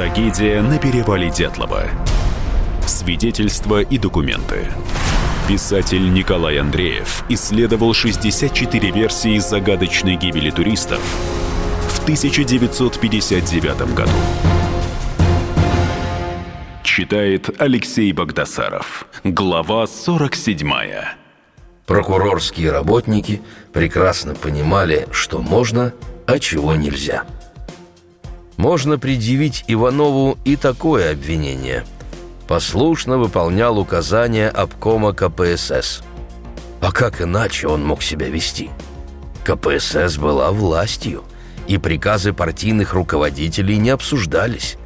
Трагедия на перевале Дятлова. Свидетельства и документы. Писатель Николай Андреев исследовал 64 версии загадочной гибели туристов в 1959 году. Читает Алексей Богдасаров. Глава 47. Прокурорские работники прекрасно понимали, что можно, а чего нельзя. Можно предъявить Иванову и такое обвинение. Послушно выполнял указания обкома КПСС. А как иначе он мог себя вести? КПСС была властью, и приказы партийных руководителей не обсуждались.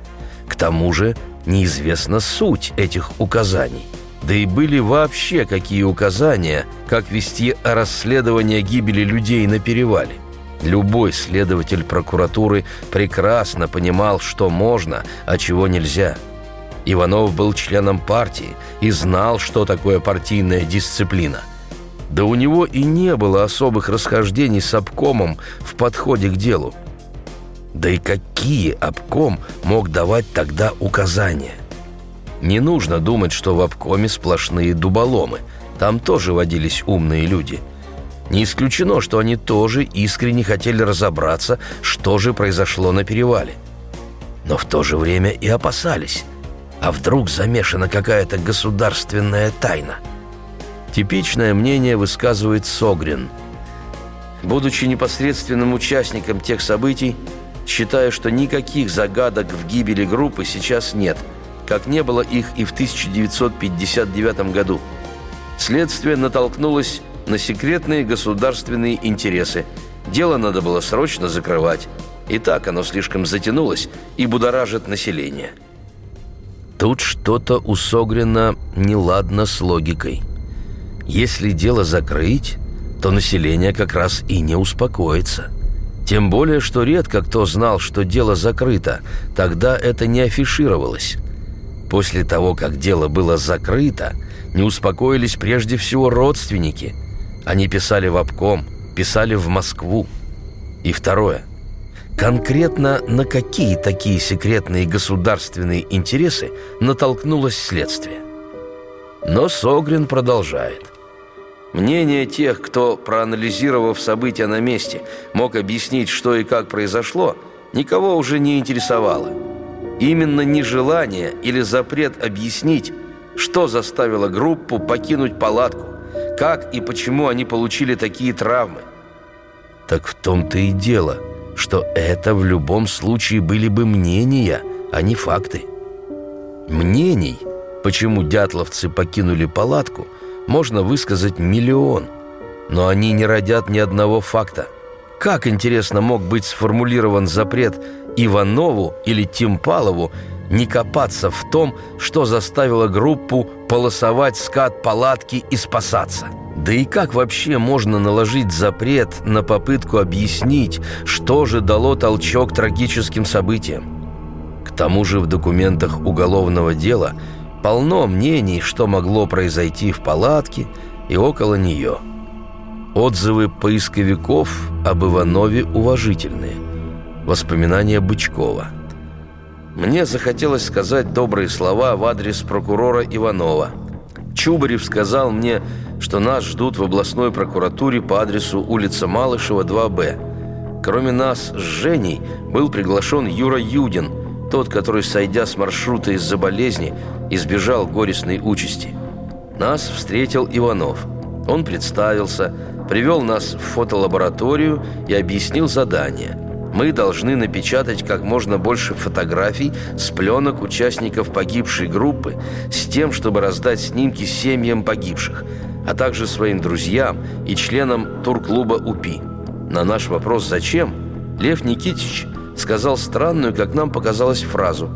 К тому же неизвестна суть этих указаний. Да и были вообще какие указания, как вести расследование гибели людей на перевале. Любой следователь прокуратуры прекрасно понимал, что можно, а чего нельзя. Иванов был членом партии и знал, что такое партийная дисциплина. Да у него и не было особых расхождений с обкомом в подходе к делу. Да и какие обком мог давать тогда указания? Не нужно думать, что в обкоме сплошные дуболомы. Там тоже водились умные люди. Не исключено, что они тоже искренне хотели разобраться, что же произошло на перевале. Но в то же время и опасались. А вдруг замешана какая-то государственная тайна? Типичное мнение высказывает Согрин. Будучи непосредственным участником тех событий, считаю, что никаких загадок в гибели группы сейчас нет, как не было их и в 1959 году. Следствие натолкнулось на секретные государственные интересы. Дело надо было срочно закрывать. И так оно слишком затянулось и будоражит население. Тут что-то у Согрина неладно с логикой. Если дело закрыть, то население как раз и не успокоится – тем более, что редко кто знал, что дело закрыто. Тогда это не афишировалось. После того, как дело было закрыто, не успокоились прежде всего родственники. Они писали в обком, писали в Москву. И второе. Конкретно на какие такие секретные государственные интересы натолкнулось следствие? Но Согрин продолжает. Мнение тех, кто, проанализировав события на месте, мог объяснить, что и как произошло, никого уже не интересовало. Именно нежелание или запрет объяснить, что заставило группу покинуть палатку, как и почему они получили такие травмы. Так в том-то и дело, что это в любом случае были бы мнения, а не факты. Мнений, почему дятловцы покинули палатку – можно высказать миллион, но они не родят ни одного факта. Как, интересно, мог быть сформулирован запрет Иванову или Тимпалову не копаться в том, что заставило группу полосовать скат палатки и спасаться? Да и как вообще можно наложить запрет на попытку объяснить, что же дало толчок трагическим событиям? К тому же в документах уголовного дела – Полно мнений, что могло произойти в палатке и около нее. Отзывы поисковиков об Иванове уважительные. Воспоминания Бычкова. Мне захотелось сказать добрые слова в адрес прокурора Иванова. Чубарев сказал мне, что нас ждут в областной прокуратуре по адресу улица Малышева, 2Б. Кроме нас с Женей был приглашен Юра Юдин – тот, который, сойдя с маршрута из-за болезни, избежал горестной участи. Нас встретил Иванов. Он представился, привел нас в фотолабораторию и объяснил задание. Мы должны напечатать как можно больше фотографий с пленок участников погибшей группы с тем, чтобы раздать снимки семьям погибших, а также своим друзьям и членам турклуба УПИ. На наш вопрос «Зачем?» Лев Никитич сказал странную, как нам показалось, фразу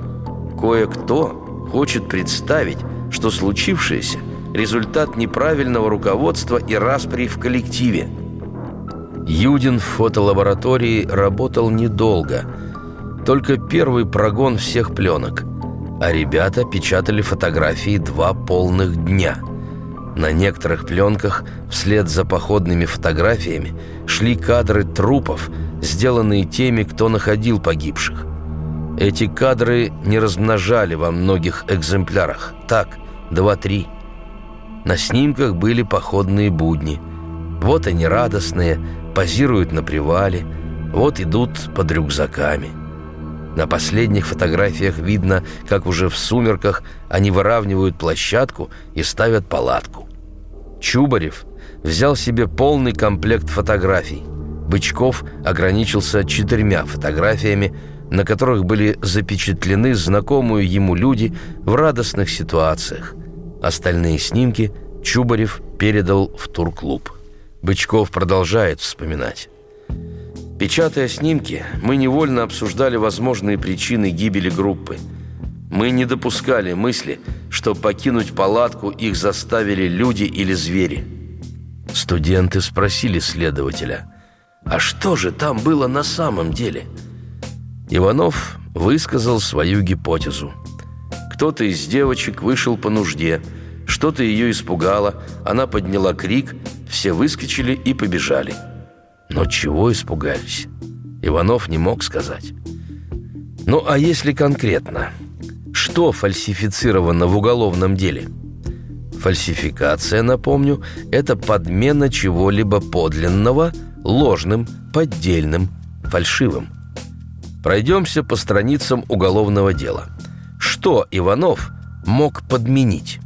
«Кое-кто хочет представить, что случившееся – результат неправильного руководства и распри в коллективе». Юдин в фотолаборатории работал недолго, только первый прогон всех пленок, а ребята печатали фотографии два полных дня – на некоторых пленках вслед за походными фотографиями шли кадры трупов, сделанные теми, кто находил погибших. Эти кадры не размножали во многих экземплярах. Так, два-три. На снимках были походные будни. Вот они радостные, позируют на привале, вот идут под рюкзаками. На последних фотографиях видно, как уже в сумерках они выравнивают площадку и ставят палатку. Чубарев взял себе полный комплект фотографий. Бычков ограничился четырьмя фотографиями, на которых были запечатлены знакомые ему люди в радостных ситуациях. Остальные снимки Чубарев передал в турклуб. Бычков продолжает вспоминать. Печатая снимки, мы невольно обсуждали возможные причины гибели группы. Мы не допускали мысли, что покинуть палатку их заставили люди или звери. Студенты спросили следователя, а что же там было на самом деле? Иванов высказал свою гипотезу. Кто-то из девочек вышел по нужде, что-то ее испугало, она подняла крик, все выскочили и побежали. Но чего испугались? Иванов не мог сказать. Ну а если конкретно? Что фальсифицировано в уголовном деле? Фальсификация, напомню, это подмена чего-либо подлинного ложным, поддельным, фальшивым. Пройдемся по страницам уголовного дела. Что Иванов мог подменить?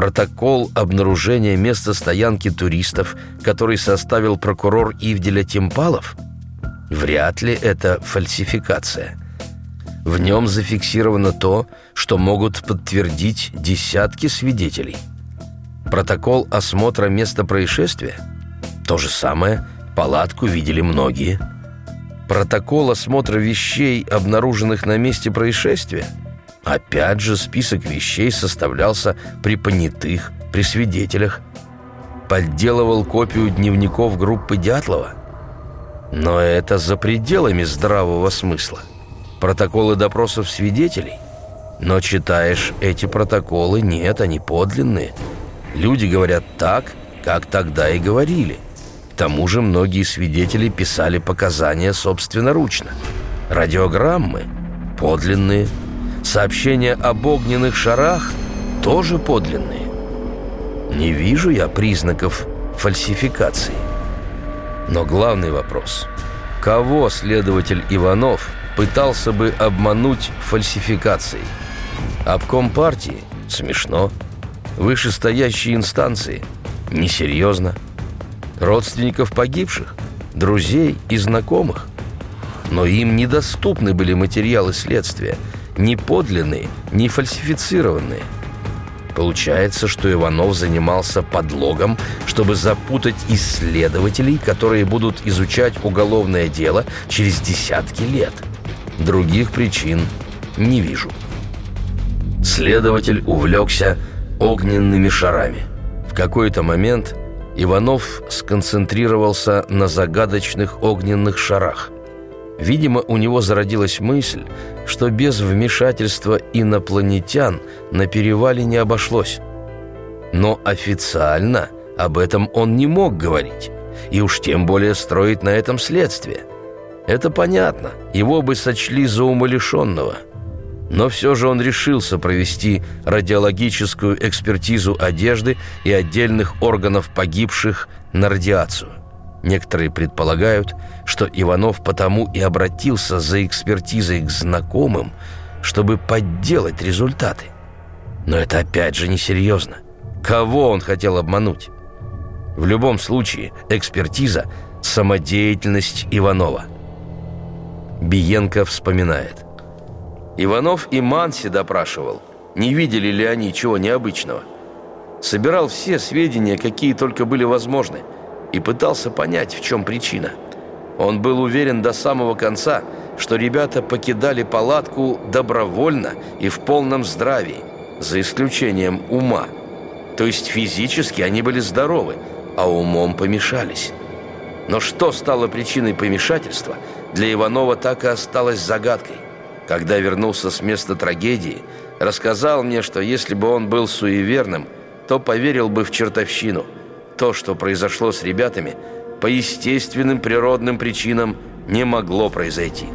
Протокол обнаружения места стоянки туристов, который составил прокурор Ивделя Темпалов? Вряд ли это фальсификация. В нем зафиксировано то, что могут подтвердить десятки свидетелей. Протокол осмотра места происшествия? То же самое, палатку видели многие. Протокол осмотра вещей, обнаруженных на месте происшествия – Опять же, список вещей составлялся при понятых, при свидетелях. Подделывал копию дневников группы Дятлова. Но это за пределами здравого смысла. Протоколы допросов свидетелей. Но читаешь эти протоколы, нет, они подлинные. Люди говорят так, как тогда и говорили. К тому же многие свидетели писали показания собственноручно. Радиограммы подлинные – Сообщения об огненных шарах тоже подлинные. Не вижу я признаков фальсификации. Но главный вопрос – кого следователь Иванов пытался бы обмануть фальсификацией? Обком партии – смешно. Вышестоящие инстанции – несерьезно. Родственников погибших, друзей и знакомых. Но им недоступны были материалы следствия – ни подлинные, ни фальсифицированные. Получается, что Иванов занимался подлогом, чтобы запутать исследователей, которые будут изучать уголовное дело через десятки лет. Других причин не вижу. Следователь увлекся огненными шарами. В какой-то момент Иванов сконцентрировался на загадочных огненных шарах – Видимо, у него зародилась мысль, что без вмешательства инопланетян на перевале не обошлось. Но официально об этом он не мог говорить, и уж тем более строить на этом следствие. Это понятно, его бы сочли за умалишенного. Но все же он решился провести радиологическую экспертизу одежды и отдельных органов погибших на радиацию. Некоторые предполагают, что Иванов потому и обратился за экспертизой к знакомым, чтобы подделать результаты. Но это опять же несерьезно. Кого он хотел обмануть? В любом случае, экспертиза – самодеятельность Иванова. Биенко вспоминает. Иванов и Манси допрашивал, не видели ли они чего необычного. Собирал все сведения, какие только были возможны – и пытался понять, в чем причина. Он был уверен до самого конца, что ребята покидали палатку добровольно и в полном здравии, за исключением ума. То есть физически они были здоровы, а умом помешались. Но что стало причиной помешательства, для Иванова так и осталось загадкой. Когда вернулся с места трагедии, рассказал мне, что если бы он был суеверным, то поверил бы в чертовщину – то, что произошло с ребятами, по естественным природным причинам не могло произойти.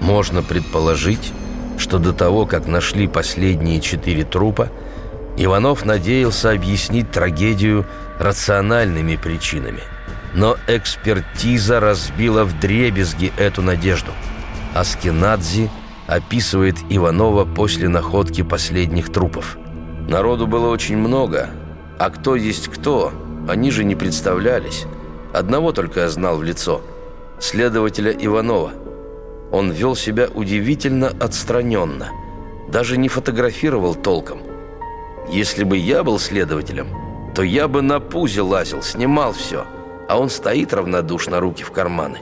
Можно предположить, что до того, как нашли последние четыре трупа, Иванов надеялся объяснить трагедию рациональными причинами. Но экспертиза разбила вдребезги эту надежду. Аскинадзи описывает Иванова после находки последних трупов. Народу было очень много, а кто есть кто, они же не представлялись. Одного только я знал в лицо – следователя Иванова. Он вел себя удивительно отстраненно, даже не фотографировал толком. Если бы я был следователем, то я бы на пузе лазил, снимал все, а он стоит равнодушно, руки в карманы.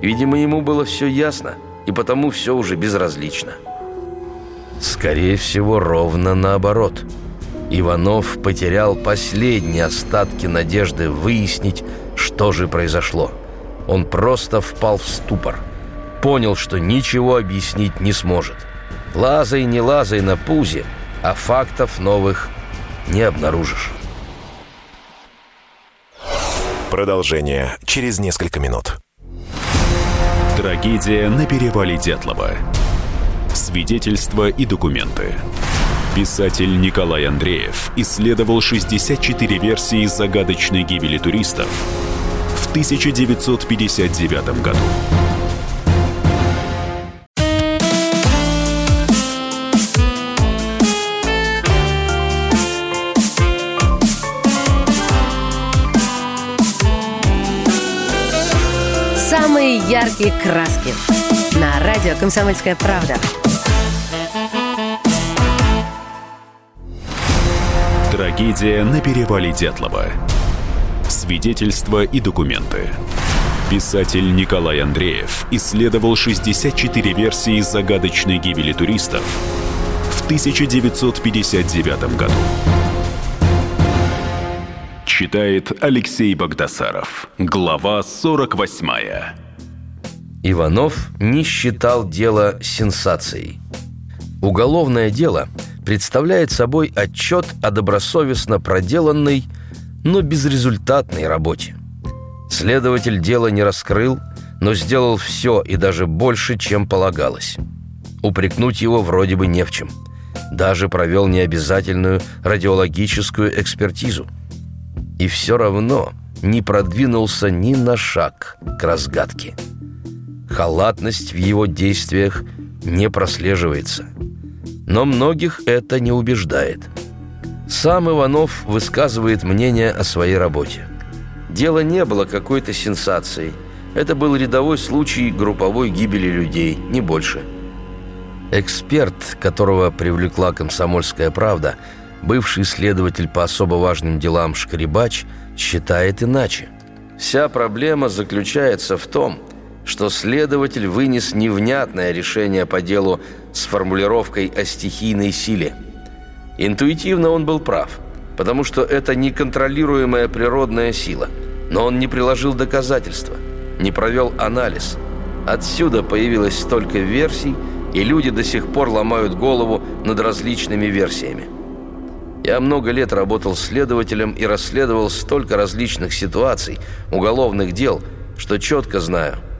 Видимо, ему было все ясно, и потому все уже безразлично. Скорее всего, ровно наоборот. Иванов потерял последние остатки надежды выяснить, что же произошло. Он просто впал в ступор. Понял, что ничего объяснить не сможет. Лазай, не лазай на пузе, а фактов новых не обнаружишь. Продолжение через несколько минут. Трагедия на перевале Дятлова. Свидетельства и документы. Писатель Николай Андреев исследовал 64 версии загадочной гибели туристов в 1959 году. Самые яркие краски на радио «Комсомольская правда». Трагедия на перевале Дятлова. Свидетельства и документы. Писатель Николай Андреев исследовал 64 версии загадочной гибели туристов в 1959 году. Читает Алексей Богдасаров. Глава 48. Иванов не считал дело сенсацией. Уголовное дело представляет собой отчет о добросовестно проделанной, но безрезультатной работе. Следователь дело не раскрыл, но сделал все и даже больше, чем полагалось. Упрекнуть его вроде бы не в чем. Даже провел необязательную радиологическую экспертизу. И все равно не продвинулся ни на шаг к разгадке. Халатность в его действиях не прослеживается. Но многих это не убеждает. Сам Иванов высказывает мнение о своей работе. Дело не было какой-то сенсацией. Это был рядовой случай групповой гибели людей, не больше. Эксперт, которого привлекла «Комсомольская правда», бывший следователь по особо важным делам Шкребач, считает иначе. Вся проблема заключается в том, что следователь вынес невнятное решение по делу с формулировкой о стихийной силе. Интуитивно он был прав, потому что это неконтролируемая природная сила, но он не приложил доказательства, не провел анализ. Отсюда появилось столько версий, и люди до сих пор ломают голову над различными версиями. Я много лет работал следователем и расследовал столько различных ситуаций, уголовных дел, что четко знаю –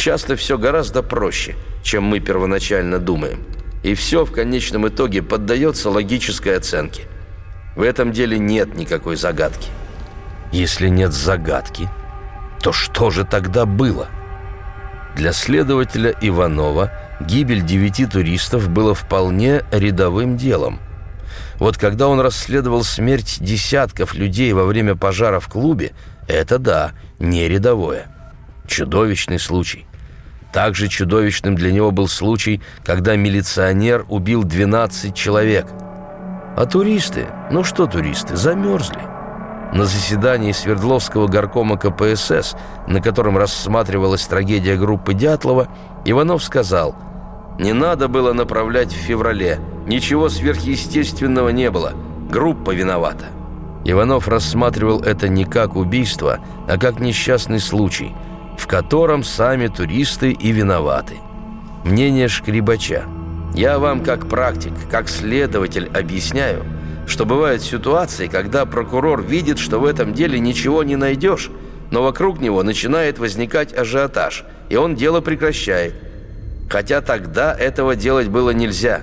Часто все гораздо проще, чем мы первоначально думаем. И все в конечном итоге поддается логической оценке. В этом деле нет никакой загадки. Если нет загадки, то что же тогда было? Для следователя Иванова гибель девяти туристов было вполне рядовым делом. Вот когда он расследовал смерть десятков людей во время пожара в клубе, это да, не рядовое. Чудовищный случай. Также чудовищным для него был случай, когда милиционер убил 12 человек. А туристы? Ну что туристы? Замерзли. На заседании Свердловского горкома КПСС, на котором рассматривалась трагедия группы Дятлова, Иванов сказал «Не надо было направлять в феврале. Ничего сверхъестественного не было. Группа виновата». Иванов рассматривал это не как убийство, а как несчастный случай – в котором сами туристы и виноваты. Мнение Шкребача. Я вам как практик, как следователь объясняю, что бывают ситуации, когда прокурор видит, что в этом деле ничего не найдешь, но вокруг него начинает возникать ажиотаж, и он дело прекращает. Хотя тогда этого делать было нельзя.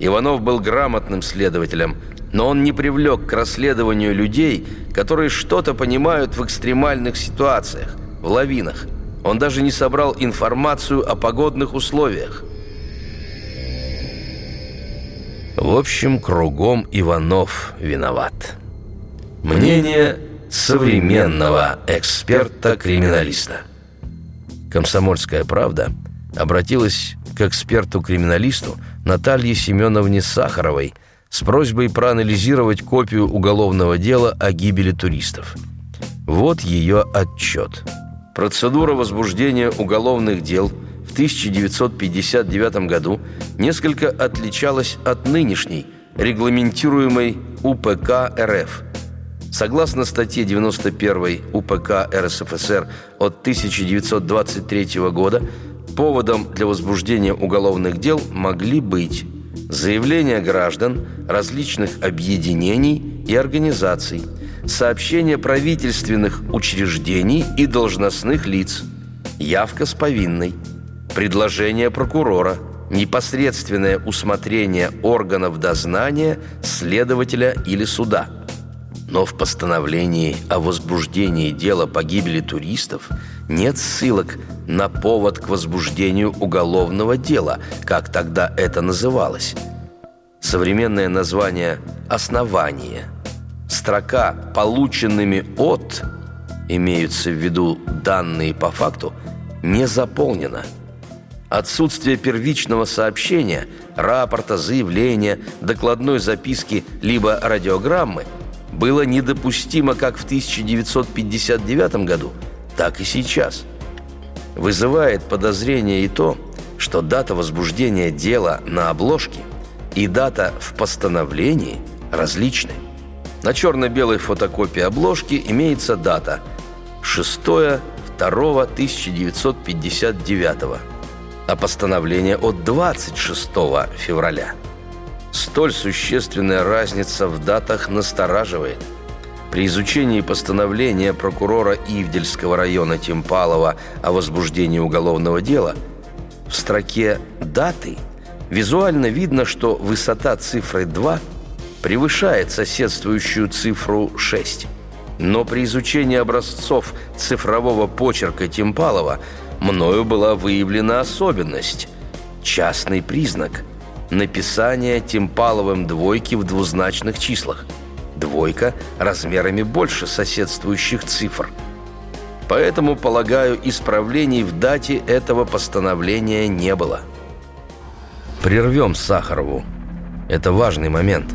Иванов был грамотным следователем, но он не привлек к расследованию людей, которые что-то понимают в экстремальных ситуациях, в лавинах. Он даже не собрал информацию о погодных условиях. В общем, кругом Иванов виноват. Мнение современного эксперта-криминалиста. «Комсомольская правда» обратилась к эксперту-криминалисту Наталье Семеновне Сахаровой с просьбой проанализировать копию уголовного дела о гибели туристов. Вот ее отчет. Процедура возбуждения уголовных дел в 1959 году несколько отличалась от нынешней, регламентируемой УПК РФ – Согласно статье 91 УПК РСФСР от 1923 года, поводом для возбуждения уголовных дел могли быть заявления граждан, различных объединений и организаций, сообщения правительственных учреждений и должностных лиц, явка с повинной, предложение прокурора, непосредственное усмотрение органов дознания, следователя или суда – но в постановлении о возбуждении дела погибели туристов нет ссылок на повод к возбуждению уголовного дела, как тогда это называлось. Современное название «основание». Строка «полученными от» имеются в виду данные по факту, не заполнена. Отсутствие первичного сообщения, рапорта, заявления, докладной записки либо радиограммы – было недопустимо как в 1959 году, так и сейчас. Вызывает подозрение и то, что дата возбуждения дела на обложке и дата в постановлении различны. На черно-белой фотокопии обложки имеется дата 6-2-1959, а постановление от 26 февраля – Столь существенная разница в датах настораживает. При изучении постановления прокурора Ивдельского района Тимпалова о возбуждении уголовного дела в строке «Даты» визуально видно, что высота цифры 2 превышает соседствующую цифру 6. Но при изучении образцов цифрового почерка Тимпалова мною была выявлена особенность – частный признак – написание Тимпаловым двойки в двузначных числах. Двойка размерами больше соседствующих цифр. Поэтому, полагаю, исправлений в дате этого постановления не было. Прервем Сахарову. Это важный момент.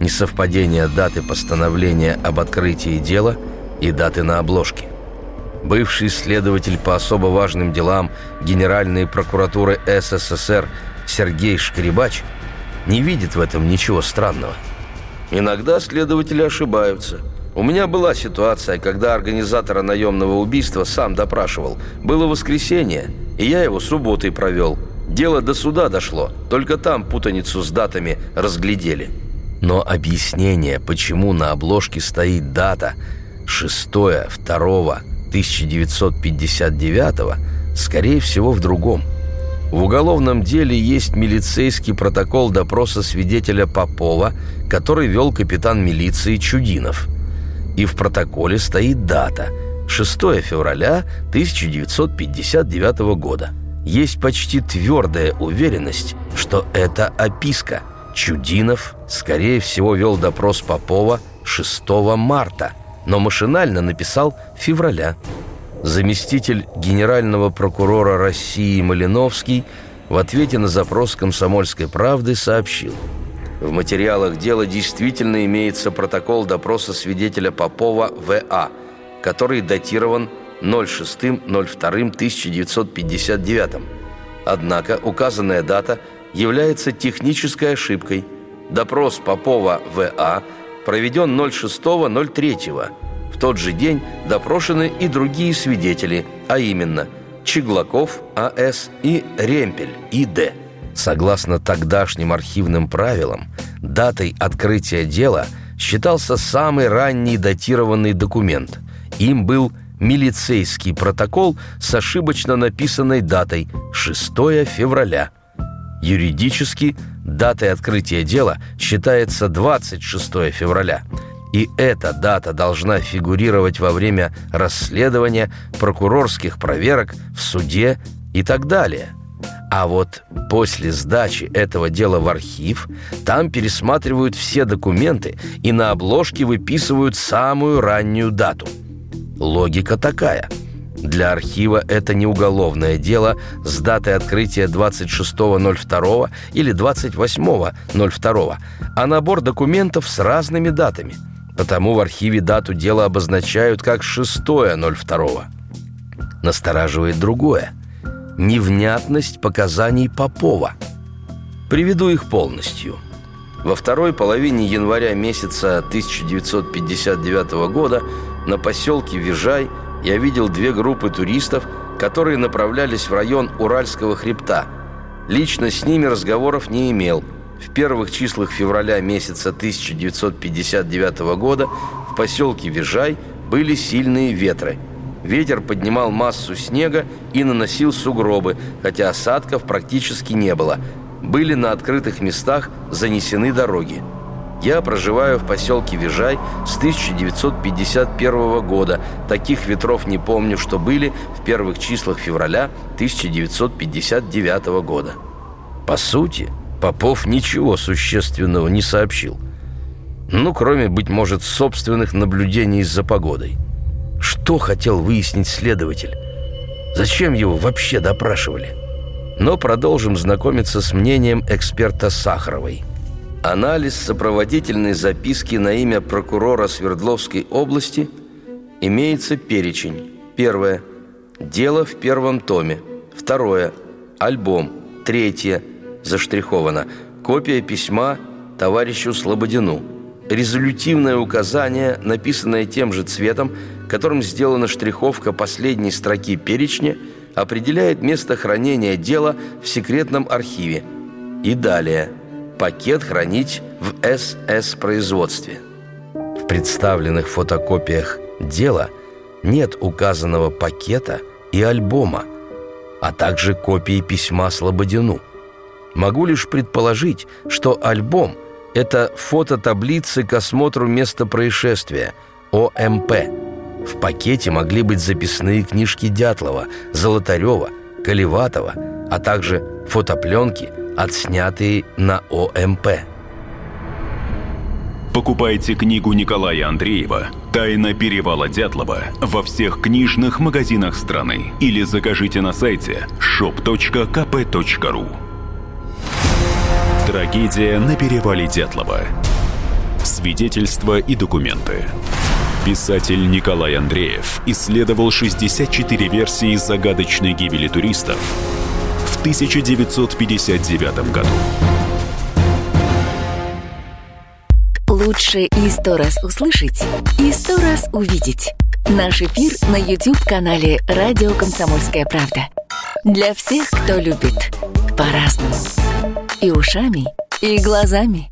Несовпадение даты постановления об открытии дела и даты на обложке. Бывший следователь по особо важным делам Генеральной прокуратуры СССР Сергей Шкребач не видит в этом ничего странного. Иногда следователи ошибаются. У меня была ситуация, когда организатора наемного убийства сам допрашивал. Было воскресенье, и я его субботой провел. Дело до суда дошло, только там путаницу с датами разглядели. Но объяснение, почему на обложке стоит дата 6-2-1959, скорее всего, в другом – в уголовном деле есть милицейский протокол допроса свидетеля Попова, который вел капитан милиции Чудинов. И в протоколе стоит дата – 6 февраля 1959 года. Есть почти твердая уверенность, что это описка. Чудинов, скорее всего, вел допрос Попова 6 марта, но машинально написал «февраля» заместитель генерального прокурора России Малиновский в ответе на запрос «Комсомольской правды» сообщил. В материалах дела действительно имеется протокол допроса свидетеля Попова В.А., который датирован 06.02.1959. Однако указанная дата является технической ошибкой. Допрос Попова В.А. проведен 06.03 тот же день допрошены и другие свидетели, а именно Чеглаков А.С. и Ремпель И.Д. Согласно тогдашним архивным правилам, датой открытия дела считался самый ранний датированный документ. Им был милицейский протокол с ошибочно написанной датой 6 февраля. Юридически датой открытия дела считается 26 февраля. И эта дата должна фигурировать во время расследования, прокурорских проверок, в суде и так далее – а вот после сдачи этого дела в архив, там пересматривают все документы и на обложке выписывают самую раннюю дату. Логика такая. Для архива это не уголовное дело с датой открытия 26.02 или 28.02, а набор документов с разными датами. Потому в архиве дату дела обозначают как 6.02. Настораживает другое – невнятность показаний Попова. Приведу их полностью. Во второй половине января месяца 1959 года на поселке Вижай я видел две группы туристов, которые направлялись в район Уральского хребта. Лично с ними разговоров не имел. В первых числах февраля месяца 1959 года в поселке Вижай были сильные ветры – Ветер поднимал массу снега и наносил сугробы, хотя осадков практически не было. Были на открытых местах занесены дороги. Я проживаю в поселке Вижай с 1951 года. Таких ветров не помню, что были в первых числах февраля 1959 года. По сути, Попов ничего существенного не сообщил. Ну, кроме, быть может, собственных наблюдений за погодой. Что хотел выяснить следователь? Зачем его вообще допрашивали? Но продолжим знакомиться с мнением эксперта Сахаровой. Анализ сопроводительной записки на имя прокурора Свердловской области имеется перечень. Первое. Дело в первом томе. Второе. Альбом. Третье. Заштриховано. Копия письма товарищу Слободину. Резолютивное указание, написанное тем же цветом, которым сделана штриховка последней строки перечня, определяет место хранения дела в секретном архиве. И далее. Пакет хранить в СС-производстве. В представленных фотокопиях дела нет указанного пакета и альбома, а также копии письма Слободину. Могу лишь предположить, что альбом – это фото таблицы к осмотру места происшествия – ОМП – в пакете могли быть записные книжки Дятлова, Золотарева, Колеватова, а также фотопленки, отснятые на ОМП. Покупайте книгу Николая Андреева «Тайна перевала Дятлова» во всех книжных магазинах страны или закажите на сайте shop.kp.ru Трагедия на перевале Дятлова. Свидетельства и документы. Писатель Николай Андреев исследовал 64 версии загадочной гибели туристов в 1959 году. Лучше и сто раз услышать, и сто раз увидеть. Наш эфир на YouTube-канале «Радио Комсомольская правда». Для всех, кто любит по-разному. И ушами, и глазами.